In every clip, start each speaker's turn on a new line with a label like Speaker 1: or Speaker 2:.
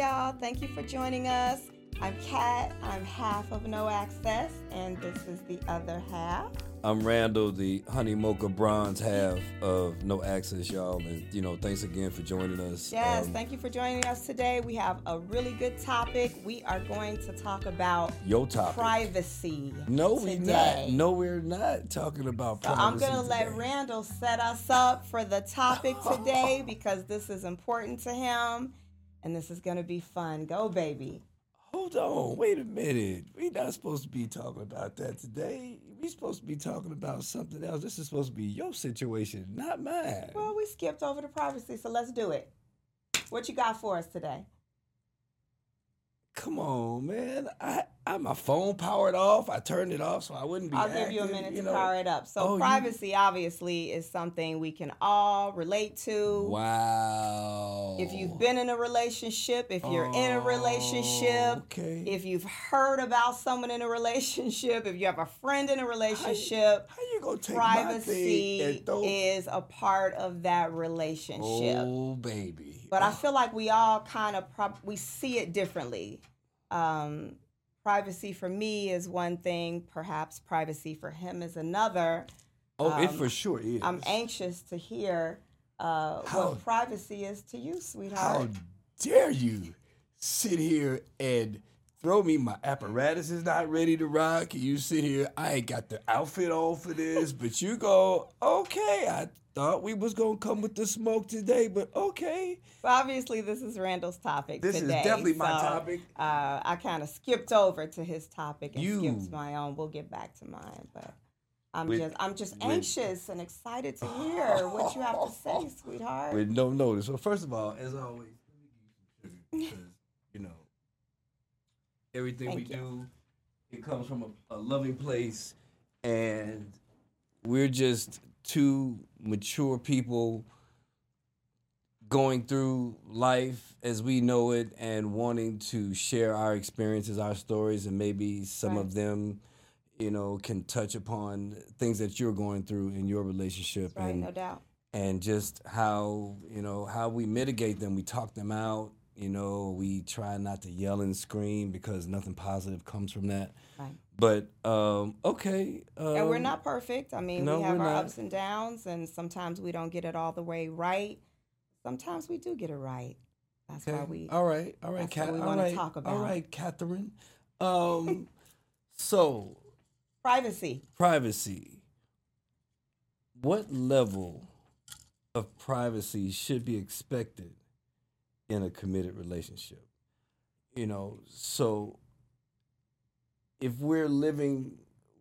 Speaker 1: Y'all, thank you for joining us. I'm Kat, I'm half of No Axecss, and this is the other half.
Speaker 2: I'm Randall, the Honey Mocha Bronze half of No Axecss, y'all. And, you know, thanks again for joining us.
Speaker 1: Yes,
Speaker 2: Um,
Speaker 1: thank you for joining us today. We have a really good topic. We are going to talk about
Speaker 2: Your topic.
Speaker 1: privacy.
Speaker 2: no,
Speaker 1: we're
Speaker 2: not. No, we're not talking about
Speaker 1: So
Speaker 2: privacy.
Speaker 1: I'm going to let. Randall set us up for the topic today because this is important to him and this is going to be fun. Go, baby.
Speaker 2: Hold on, wait a minute. We're not supposed to be talking about that today. We're supposed to be talking about something else. This is supposed to be your situation, not mine.
Speaker 1: Well, we skipped over the privacy, so let's do it. What you got for us today?
Speaker 2: Come on, man. I, I my phone powered off. I turned it off so I wouldn't be.
Speaker 1: I'll give you a minute
Speaker 2: you
Speaker 1: to power it up. So,
Speaker 2: Oh, you-
Speaker 1: privacy obviously is something we can all relate to.
Speaker 2: Wow.
Speaker 1: If you've been in a relationship, if you're in a relationship,
Speaker 2: okay.
Speaker 1: if you've heard about someone in a relationship, if you have a friend in a relationship,
Speaker 2: How you gonna take my thing
Speaker 1: privacy
Speaker 2: throw?
Speaker 1: is a part of that relationship.
Speaker 2: Oh baby.
Speaker 1: But I feel like we all kind of prob- we see it differently. Um, privacy for me is one thing, perhaps privacy for him is another.
Speaker 2: oh, it
Speaker 1: um,
Speaker 2: for sure is.
Speaker 1: I'm anxious to hear uh,
Speaker 2: How-
Speaker 1: what privacy is to you, sweetheart.
Speaker 2: How dare you sit here and throw me my apparatus is not ready to rock. You sit here, I ain't got the outfit on for this, but you go, okay, I thought we was gonna come with the smoke today, but okay.
Speaker 1: Well, obviously, this is Randall's topic
Speaker 2: This is
Speaker 1: today.
Speaker 2: definitely my
Speaker 1: so,
Speaker 2: topic.
Speaker 1: Uh, I kind of skipped over to his topic and
Speaker 2: You-
Speaker 1: skipped my own. We'll get back to mine, but I'm
Speaker 2: With-
Speaker 1: just I'm just
Speaker 2: with-
Speaker 1: anxious and excited to hear what you have to say, sweetheart.
Speaker 2: With no notice. Well, first of all, as always, let me give you some sugar because you know everything
Speaker 1: Thank
Speaker 2: we
Speaker 1: you.
Speaker 2: do, it comes from a, a loving place, and we're just two mature people going through life as we know it and wanting to share our experiences, our stories, and maybe some
Speaker 1: Right.
Speaker 2: of them, you know, can touch upon things that you're going through in your relationship
Speaker 1: right,
Speaker 2: and
Speaker 1: no doubt.
Speaker 2: and just how you know how we mitigate them we talk them out you know we try not to yell and scream because nothing positive comes from that
Speaker 1: Right.
Speaker 2: but um okay um,
Speaker 1: and we're not perfect. I mean,
Speaker 2: no,
Speaker 1: we have our
Speaker 2: not.
Speaker 1: ups and downs, and sometimes we don't get it all the way right. Sometimes we do get it right. That's
Speaker 2: okay
Speaker 1: why we.
Speaker 2: all right all right
Speaker 1: what we
Speaker 2: all
Speaker 1: wanna talk about.
Speaker 2: right catherine um so
Speaker 1: Privacy.
Speaker 2: privacy what level of privacy should be expected in a committed relationship you know so if we're living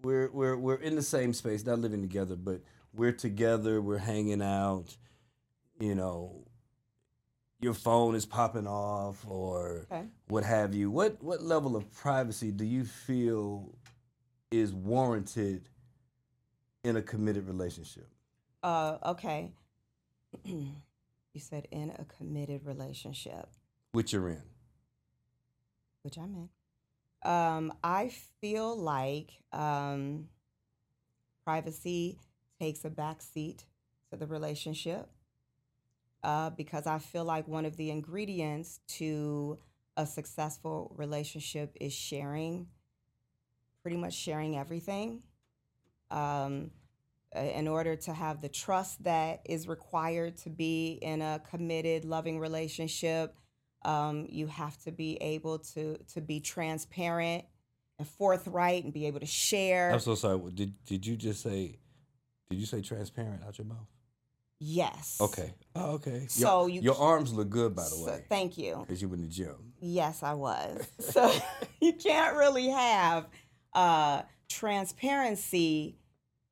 Speaker 2: we're we're we're in the same space not living together but we're together we're hanging out you know your phone is popping off or
Speaker 1: Okay.
Speaker 2: what have you what what level of privacy do you feel is warranted in a committed relationship
Speaker 1: Uh, okay. you said in a committed relationship,
Speaker 2: which you're in
Speaker 1: which I'm in. Um, I feel like um, privacy takes a back seat to the relationship uh, because I feel like one of the ingredients to a successful relationship is sharing, pretty much sharing everything. Um, in order to have the trust that is required to be in a committed, loving relationship, um, you have to be able to to be transparent and forthright and be able to share.
Speaker 2: i'm so sorry did, did you just say did you say transparent out your mouth
Speaker 1: Yes.
Speaker 2: okay oh, okay
Speaker 1: So
Speaker 2: your,
Speaker 1: you
Speaker 2: your arms look good by the
Speaker 1: So-
Speaker 2: way
Speaker 1: thank you.
Speaker 2: because you were in the gym
Speaker 1: Yes, I was. So you can't really have uh, transparency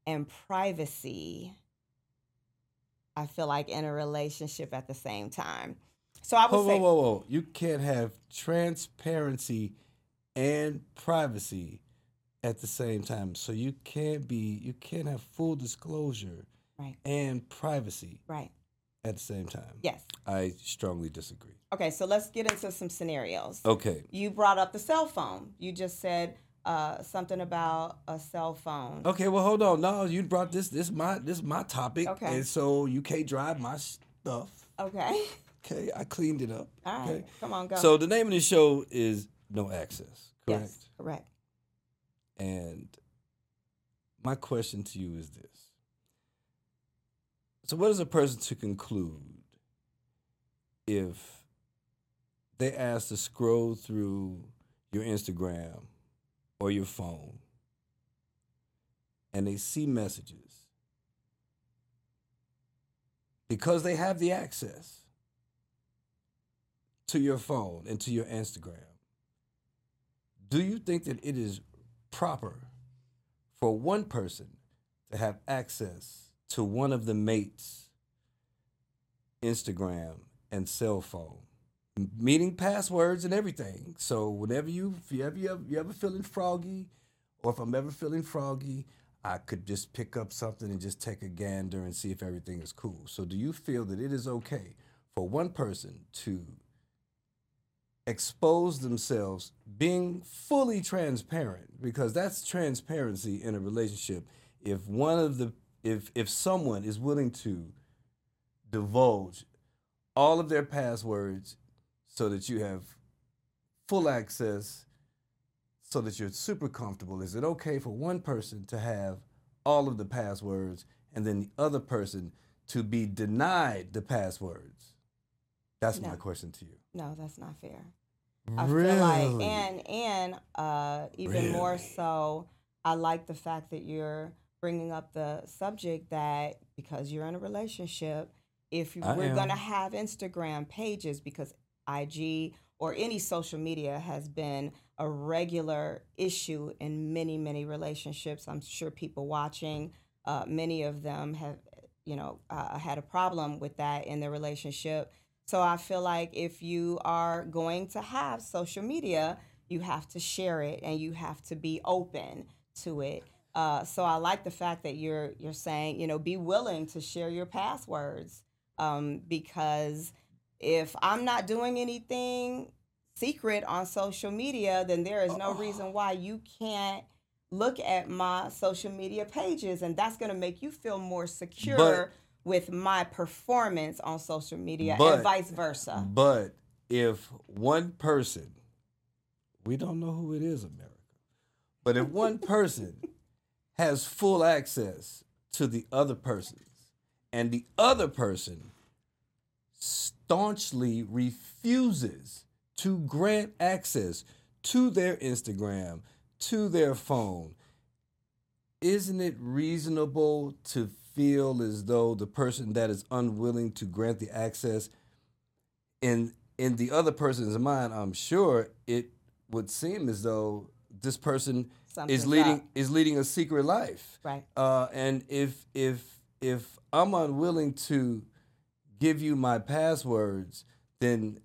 Speaker 1: and privacy. I feel like in a relationship at the same time. So I would
Speaker 2: whoa,
Speaker 1: say
Speaker 2: whoa, whoa, whoa. You can't have transparency and privacy at the same time. So you can't be you can't have full disclosure
Speaker 1: Right.
Speaker 2: and privacy
Speaker 1: right.
Speaker 2: at the same time.
Speaker 1: Yes.
Speaker 2: I strongly disagree.
Speaker 1: Okay, so let's get into some scenarios.
Speaker 2: Okay.
Speaker 1: You brought up the cell phone. You just said uh, something about a cell phone.
Speaker 2: Okay, well hold on. No, you brought this this my this my topic.
Speaker 1: Okay.
Speaker 2: And so you can't drive my stuff.
Speaker 1: Okay.
Speaker 2: Okay, I cleaned it up.
Speaker 1: All right,
Speaker 2: okay.
Speaker 1: come on, go.
Speaker 2: So the name of the show is No Axecss, correct?
Speaker 1: yes, correct.
Speaker 2: And my question to you is this. So what is a person to conclude if they ask to scroll through your Instagram or your phone and they see messages because they have the access to your phone and to your Instagram, do you think that it is proper for one person to have access to one of the mates' Instagram and cell phone? Meeting passwords and everything. So whenever you if you ever you ever, you ever feeling froggy, or if I'm ever feeling froggy, I could just pick up something and just take a gander and see if everything is cool. So do you feel that it is okay for one person to expose themselves being fully transparent because that's transparency in a relationship if one of the if if someone is willing to divulge all of their passwords so that you have full access so that you're super comfortable. Is it okay for one person to have all of the passwords and then the other person to be denied the passwords? That's
Speaker 1: No.
Speaker 2: my question to you.
Speaker 1: No, that's not fair. I feel like, and and uh, even more so, I like the fact that you're bringing up the subject that because you're in a relationship, if you, we're gonna have Instagram pages because IG or any social media has been a regular issue in many many relationships. I'm sure people watching, uh, many of them have, you know, uh, had a problem with that in their relationship. So I feel like if you are going to have social media, you have to share it and you have to be open to it. Uh, so I like the fact that you're you're saying, you know, be willing to share your passwords um, because if I'm not doing anything secret on social media, then there is no oh. reason why you can't look at my social media pages, and that's going to make you feel more secure with my performance on social media,
Speaker 2: But-
Speaker 1: and vice versa.
Speaker 2: But if one person, we don't know who it is, America, but if one person has full access to the other person's and the other person staunchly refuses to grant access to their Instagram, to their phone, isn't it reasonable to feel as though the person that is unwilling to grant the access in in the other person's mind i'm sure it would seem as though this person
Speaker 1: Something's
Speaker 2: is leading
Speaker 1: up.
Speaker 2: is leading a secret life
Speaker 1: Right.
Speaker 2: uh, and if if if i'm unwilling to give you my passwords then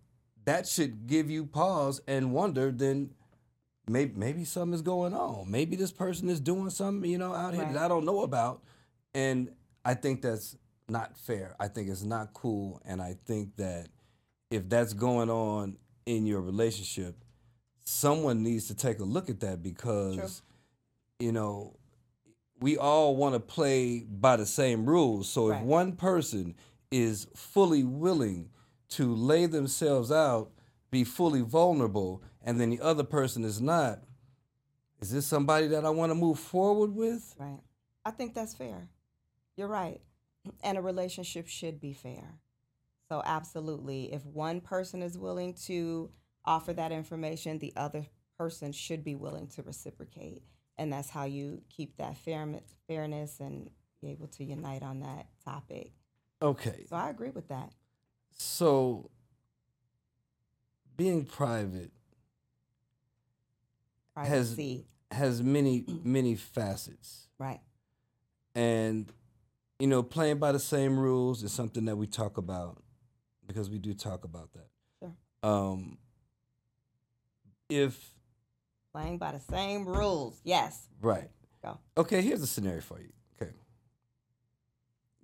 Speaker 2: that should give you pause and wonder then maybe maybe something is going on. Maybe this person is doing something, you know, out here
Speaker 1: Right.
Speaker 2: that I don't know about. And I think that's not fair. I think it's not cool. And I think that if that's going on in your relationship, someone needs to take a look at that because, you know, we all want to play by the same rules. So if one person is fully willing to lay themselves out, be fully vulnerable, and then the other person is not, is this somebody that I want to move forward with?
Speaker 1: Right. I think that's fair. You're right. And a relationship should be fair. So, absolutely, if one person is willing to offer that information, the other person should be willing to reciprocate. And that's how you keep that fair, fairness and be able to unite on that topic.
Speaker 2: Okay.
Speaker 1: So, I agree with that.
Speaker 2: So being private Has- has many, many facets.
Speaker 1: right.
Speaker 2: And, you know, playing by the same rules is something that we talk about because we do talk about that.
Speaker 1: Sure.
Speaker 2: Um, if,
Speaker 1: Playing by the same rules. Yes.
Speaker 2: right.
Speaker 1: Go.
Speaker 2: Okay, here's a scenario for you. Okay.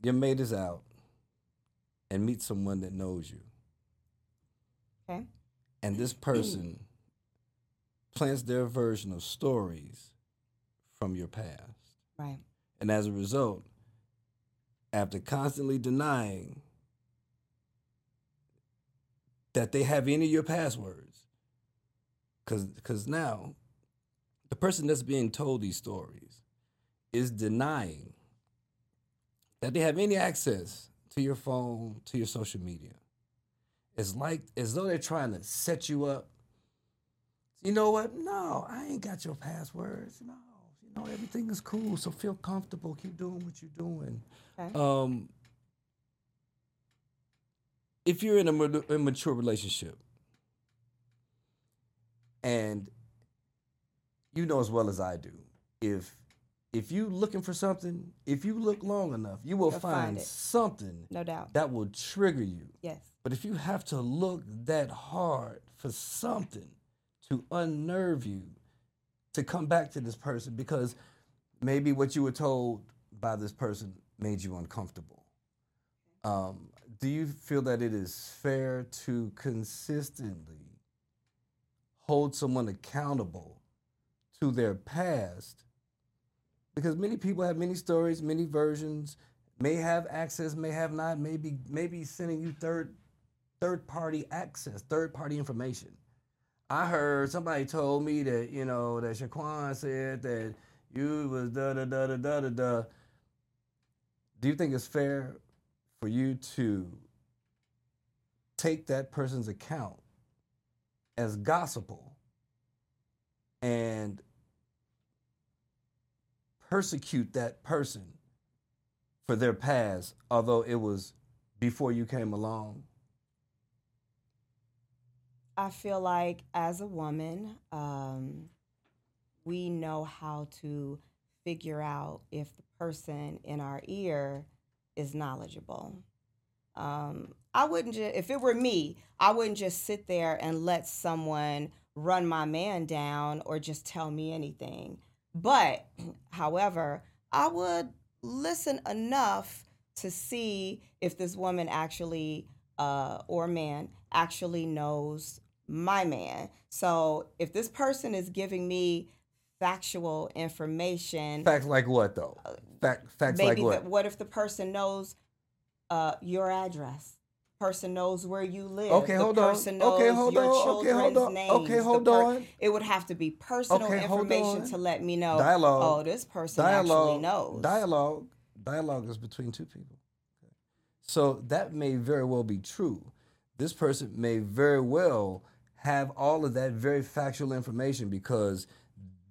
Speaker 2: Your mate is out and meet someone that knows you.
Speaker 1: Okay.
Speaker 2: and this person plants their version of stories from your past.
Speaker 1: Right.
Speaker 2: And as a result, after constantly denying that they have any of your passwords. Cause cause now the person that's being told these stories is denying that they have any access to your phone, to your social media. It's like as though they're trying to set you up. You know what? No, I ain't got your passwords. No, you know everything is cool. So feel comfortable. Keep doing what you're doing.
Speaker 1: Okay.
Speaker 2: Um, if you're in a ma- immature relationship, and you know as well as I do, if if you looking for something, if you look long enough, you will
Speaker 1: You'll
Speaker 2: find,
Speaker 1: find
Speaker 2: something
Speaker 1: no doubt.
Speaker 2: that will trigger you.
Speaker 1: Yes.
Speaker 2: But if you have to look that hard for something to unnerve you to come back to this person because maybe what you were told by this person made you uncomfortable. Um, do you feel that it is fair to consistently hold someone accountable to their past? Because many people have many stories, many versions, may have access, may have not, maybe maybe sending you third third party access, third party information. I heard somebody told me that, you know, that Shaquan said that you was da da da da da da da. Do you think it's fair for you to take that person's account as gospel and persecute that person for their past, although it was before you came along?
Speaker 1: I feel like as a woman, um, we know how to figure out if the person in our ear is knowledgeable. Um, I wouldn't just, if it were me, I wouldn't just sit there and let someone run my man down or just tell me anything. But, however, I would listen enough to see if this woman actually, uh, or man, actually knows my man. So if this person is giving me factual information,
Speaker 2: Facts like what though? Fact, facts like
Speaker 1: maybe
Speaker 2: what?
Speaker 1: the, what if the person knows uh, your address? Person knows where you live.
Speaker 2: Okay,
Speaker 1: the
Speaker 2: hold on. Okay, hold on. Okay, hold on.
Speaker 1: names.
Speaker 2: Okay, hold
Speaker 1: per-
Speaker 2: on.
Speaker 1: It would have to be personal
Speaker 2: Okay,
Speaker 1: information to let me know.
Speaker 2: Dialogue.
Speaker 1: Oh, this person actually
Speaker 2: dialogue,
Speaker 1: knows.
Speaker 2: dialogue, dialogue is between two people. So that may very well be true. This person may very well have all of that very factual information because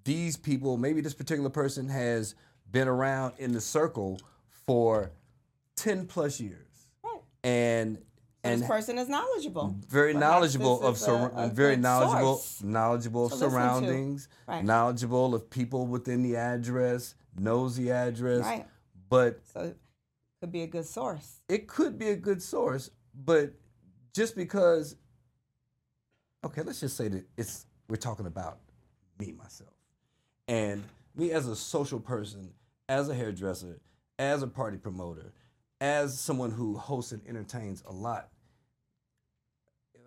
Speaker 2: these people, maybe this particular person has been around in the circle for 10 plus years.
Speaker 1: Right.
Speaker 2: And
Speaker 1: this person is knowledgeable.
Speaker 2: very
Speaker 1: Perhaps
Speaker 2: knowledgeable of sur-
Speaker 1: a- a
Speaker 2: very knowledgeable
Speaker 1: source
Speaker 2: knowledgeable of surroundings
Speaker 1: Right.
Speaker 2: knowledgeable of people within the address knows the address
Speaker 1: Right.
Speaker 2: but
Speaker 1: So it could be a good source.
Speaker 2: it could be a good source but just because okay let's just say that it's we're talking about me myself and me as a social person as a hairdresser as a party promoter as someone who hosts and entertains a lot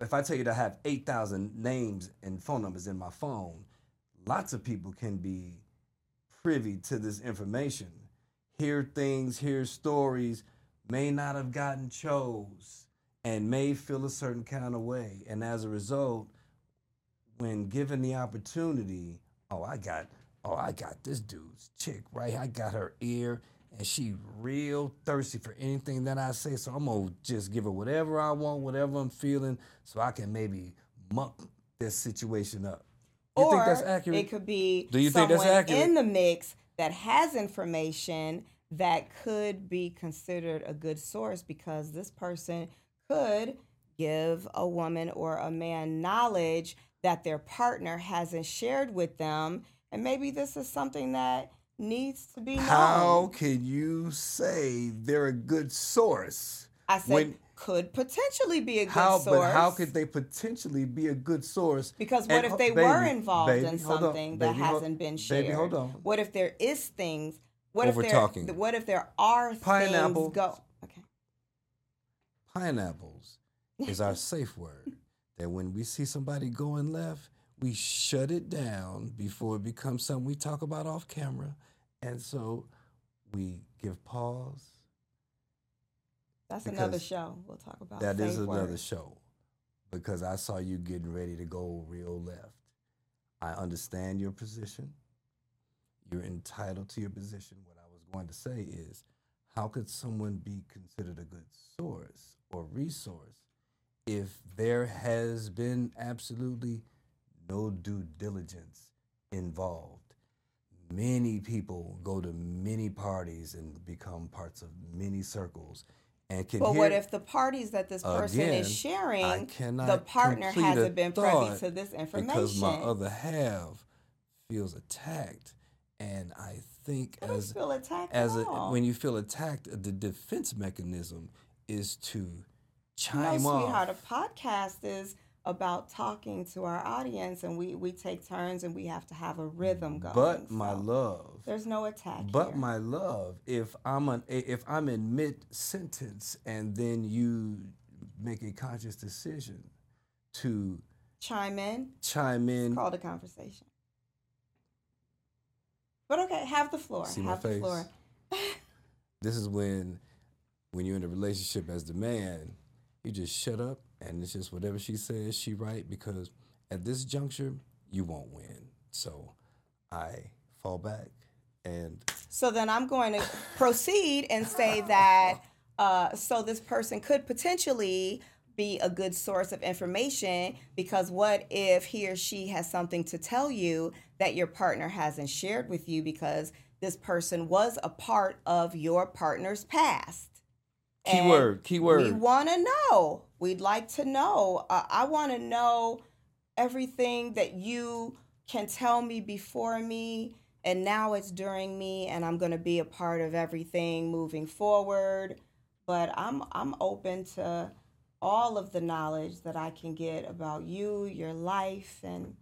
Speaker 2: if i tell you i have 8000 names and phone numbers in my phone lots of people can be privy to this information. Hear things hear stories may not have gotten chose and may feel a certain kind of way. And as a result when given the opportunity oh i got oh i got this dude's chick right i got her ear and she real thirsty for anything that i say. So i'm gonna just give her whatever i want whatever i'm feeling so i can maybe muck this situation up. You
Speaker 1: or
Speaker 2: think that's accurate
Speaker 1: it could be
Speaker 2: Do you think that's accurate?
Speaker 1: in the mix that has information that could be considered a good source because this person could give a woman or a man knowledge that their partner hasn't shared with them. And maybe this is something that needs to be known.
Speaker 2: how can you say they're a good source
Speaker 1: I said
Speaker 2: when-
Speaker 1: could potentially be a good
Speaker 2: how
Speaker 1: source.
Speaker 2: but how could they potentially be a good source
Speaker 1: Because what
Speaker 2: And
Speaker 1: if they
Speaker 2: baby,
Speaker 1: were involved
Speaker 2: baby,
Speaker 1: in
Speaker 2: hold on,
Speaker 1: something that
Speaker 2: baby,
Speaker 1: hasn't been shared?
Speaker 2: baby hold on
Speaker 1: What if there is things? What if
Speaker 2: Over-talking.
Speaker 1: there? What if there are
Speaker 2: Pineapple.
Speaker 1: things go? Okay.
Speaker 2: pineapples is our safe word. That when we see somebody going left, we shut it down before it becomes something we talk about off camera. And so we give pause.
Speaker 1: That's another show. We'll talk about
Speaker 2: That is another show. because I saw you getting ready to go real left. I understand your position. You're entitled to your position. What I was going to say is, how could someone be considered a good source or resource if there has been absolutely no due diligence involved? Many people go to many parties and become parts of many circles and can
Speaker 1: But what if the parties that this person
Speaker 2: Again,
Speaker 1: is sharing, the partner hasn't been privy to this information?
Speaker 2: because my other half feels attacked and I think
Speaker 1: I
Speaker 2: as as a, when you feel attacked, uh, the defense mechanism is to chime no,
Speaker 1: sweetheart,
Speaker 2: off.
Speaker 1: a podcast is about talking to our audience, and we we take turns, and we have to have a rhythm going.
Speaker 2: But my
Speaker 1: so
Speaker 2: love,
Speaker 1: there's no attack.
Speaker 2: but
Speaker 1: here.
Speaker 2: my love, if I'm an if I'm in mid sentence and then you make a conscious decision to
Speaker 1: chime in,
Speaker 2: chime in,
Speaker 1: call the conversation. But okay, have the floor.
Speaker 2: See my
Speaker 1: have the floor.
Speaker 2: this is when when you're in a relationship as the man, you just shut up and it's just whatever she says, she right because at this juncture you won't win. So I fall back and
Speaker 1: So then I'm going to proceed and say that uh, so this person could potentially be a good source of information because what if he or she has something to tell you that your partner hasn't shared with you because this person was a part of your partner's past? And
Speaker 2: keyword,
Speaker 1: We want to know. We'd like to know. Uh, I want to know everything that you can tell me before me, and now it's during me, and I'm going to be a part of everything moving forward. But I'm I'm open to all of the knowledge that I can get about you, your life, and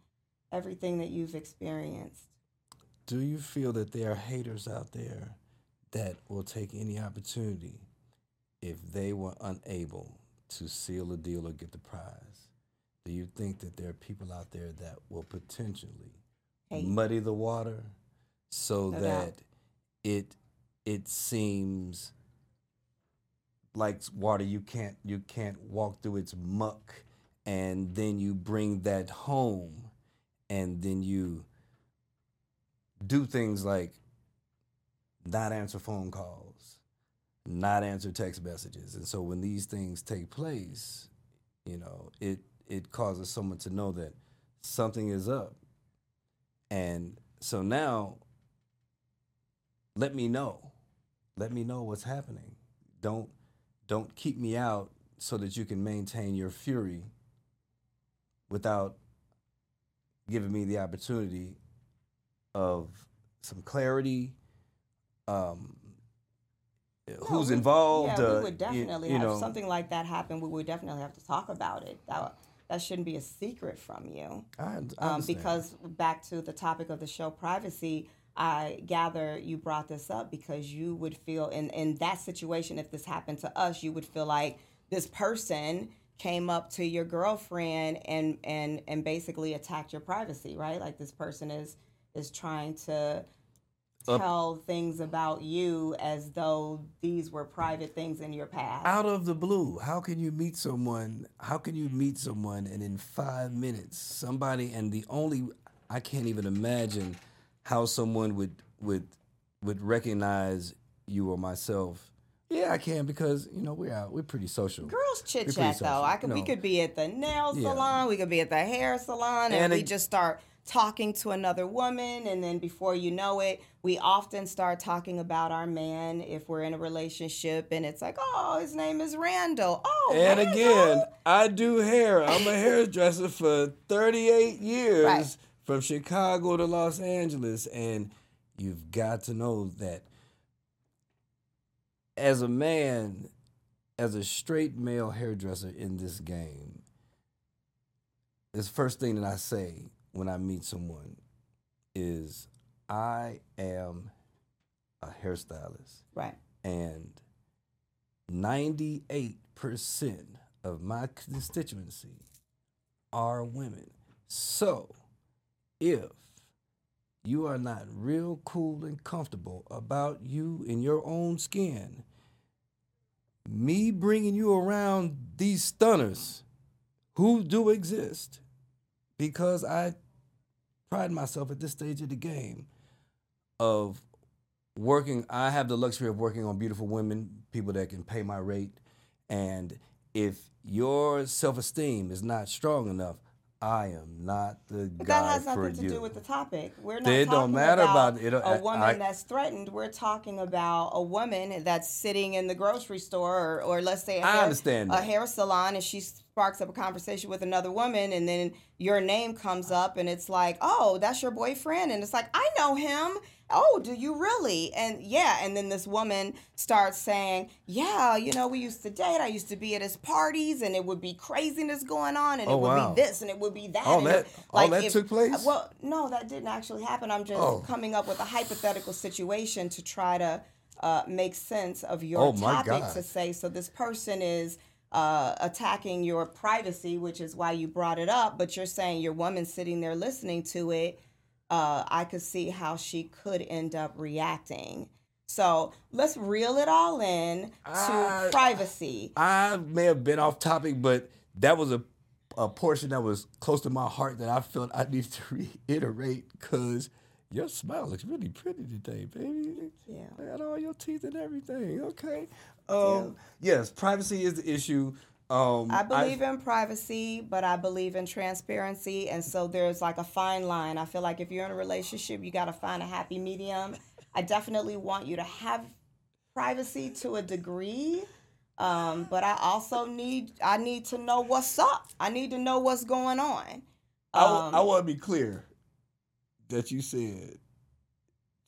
Speaker 1: everything that you've experienced.
Speaker 2: Do you feel that there are haters out there that will take any opportunity if they were unable to seal a deal or get the prize? Do you think that there are people out there that will potentially
Speaker 1: Hate.
Speaker 2: muddy the water so
Speaker 1: No
Speaker 2: that
Speaker 1: doubt.
Speaker 2: it it seems like water you can't you can't walk through its muck and then you bring that home and then you do things like not answer phone calls not answer text messages. And so when these things take place you know it it causes someone to know that something is up. And so now let me know. Let me know what's happening. Don't don't keep me out so that you can maintain your fury without giving me the opportunity of some clarity um
Speaker 1: No,
Speaker 2: who's
Speaker 1: we-
Speaker 2: involved
Speaker 1: Yeah,
Speaker 2: uh,
Speaker 1: we would definitely
Speaker 2: you
Speaker 1: have
Speaker 2: know
Speaker 1: something like that happen. We would definitely have to talk about it. That that shouldn't be a secret from you.
Speaker 2: I, I
Speaker 1: um, because back to the topic of the show privacy i gather you brought this up because you would feel in, in that situation if this happened to us you would feel like this person came up to your girlfriend and and and basically attacked your privacy right like this person is is trying to tell things about you as though these were private things in your past.
Speaker 2: Out of the blue how can you meet someone how can you meet someone and in five minutes somebody and the only i can't even imagine how someone would would would recognize you or myself. Yeah i can because you know we're out we're pretty social.
Speaker 1: Girls chit chat though. I could we could be at the nail
Speaker 2: Yeah.
Speaker 1: salon, we could be at the hair salon, and,
Speaker 2: And
Speaker 1: we
Speaker 2: it-
Speaker 1: just start talking to another woman, and then before you know it, we often start talking about our man if we're in a relationship, and it's like, oh, his name is Randall. Oh,
Speaker 2: and
Speaker 1: Randall?
Speaker 2: again i do hair i'm a hairdresser for 38 years
Speaker 1: Right.
Speaker 2: from chicago to los angeles and you've got to know that as a man as a straight male hairdresser in this game this first thing that i say when i meet someone is i am a hairstylist
Speaker 1: right.
Speaker 2: and 98% of my constituency are women. So, if you are not real cool and comfortable about you in your own skin, me bringing you around these stunners who do exist because I pride myself at this stage of the game of working. I have the luxury of working on beautiful women, people that can pay my rate. And if your self esteem is not strong enough, I am not the
Speaker 1: But
Speaker 2: guy
Speaker 1: that has nothing
Speaker 2: you.
Speaker 1: to do with the topic. We're not
Speaker 2: It
Speaker 1: talking
Speaker 2: don't matter
Speaker 1: about,
Speaker 2: about- it
Speaker 1: a woman
Speaker 2: I-
Speaker 1: that's threatened. We're talking about a woman that's sitting in the grocery store, or, or let's say a
Speaker 2: I
Speaker 1: hair,
Speaker 2: understand
Speaker 1: a
Speaker 2: that.
Speaker 1: hair salon, and she sparks up a conversation with another woman, and then your name comes up, and it's like, oh, that's your boyfriend, and it's like, I know him. Oh, do you really? And yeah, and then this woman starts saying, yeah, you know, we used to date. I used to be at his parties, and it would be craziness going on, and
Speaker 2: Oh,
Speaker 1: it would
Speaker 2: wow.
Speaker 1: be this, and it would be that.
Speaker 2: All
Speaker 1: and
Speaker 2: that-
Speaker 1: it-
Speaker 2: all that took place?
Speaker 1: Well, no, that didn't actually happen. I'm just
Speaker 2: Oh.
Speaker 1: coming up with a hypothetical situation to try to uh, make sense of your
Speaker 2: Oh,
Speaker 1: topic to say. So this person is uh, attacking your privacy, which is why you brought it up. But you're saying your woman sitting there listening to it. Uh, I could see how she could end up reacting. So let's reel it all in to privacy.
Speaker 2: I may have been off topic, but that was a, a portion that was close to my heart that I felt I needed to reiterate because your smile looks really pretty today, baby.
Speaker 1: Yeah.
Speaker 2: I got all your teeth and everything. Okay. Um, yes, privacy is the issue. Um,
Speaker 1: I believe in privacy, but I believe in transparency. And so there's like a fine line. I feel like if you're in a relationship, you got to find a happy medium. I definitely want you to have privacy to a degree. Um, but I also need I need to know what's up. I need to know what's going on.
Speaker 2: I,
Speaker 1: Um,
Speaker 2: I want to be clear that you said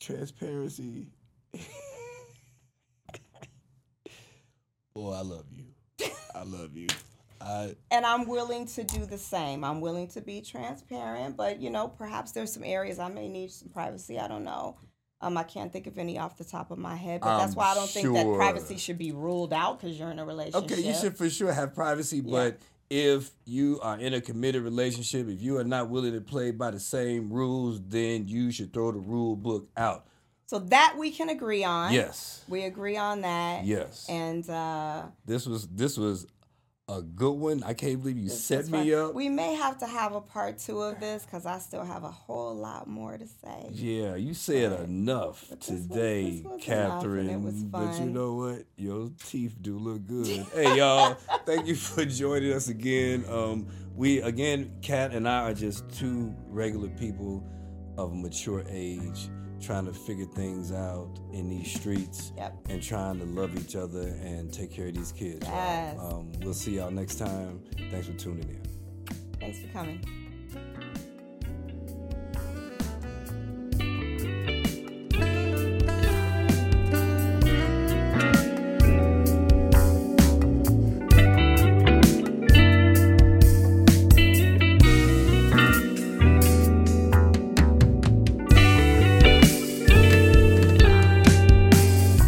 Speaker 2: transparency. Boy, I love you. I love you. I
Speaker 1: and I'm willing to do the same. I'm willing to be transparent, but you know, perhaps there's some areas I may need some privacy. I don't know. Um, I can't think of any off the top of my head, but that's
Speaker 2: I'm
Speaker 1: why I don't think that privacy should be ruled out because you're in a relationship.
Speaker 2: okay. You should for sure have privacy,
Speaker 1: Yeah.
Speaker 2: but if you are in a committed relationship, if you are not willing to play by the same rules, then you should throw the rule book out.
Speaker 1: So that we can agree on.
Speaker 2: Yes.
Speaker 1: we agree on that.
Speaker 2: Yes.
Speaker 1: and uh,
Speaker 2: This was this was a good one. I can't believe you set me up.
Speaker 1: We may have to have a part two of this because I still have a whole lot more to say.
Speaker 2: Yeah, you said
Speaker 1: Right.
Speaker 2: enough
Speaker 1: But was-
Speaker 2: today,
Speaker 1: was enough,
Speaker 2: Catherine.
Speaker 1: was
Speaker 2: But you know what? Your teeth do look good. hey, y'all! Thank you for joining us again. Um, we again, Kat and I are just two regular people of mature age, trying to figure things out in these streets
Speaker 1: Yep.
Speaker 2: and trying to love each other and take care of these kids.
Speaker 1: Yes.
Speaker 2: Um, we'll see y'all next time. Thanks for tuning in.
Speaker 1: Thanks for coming.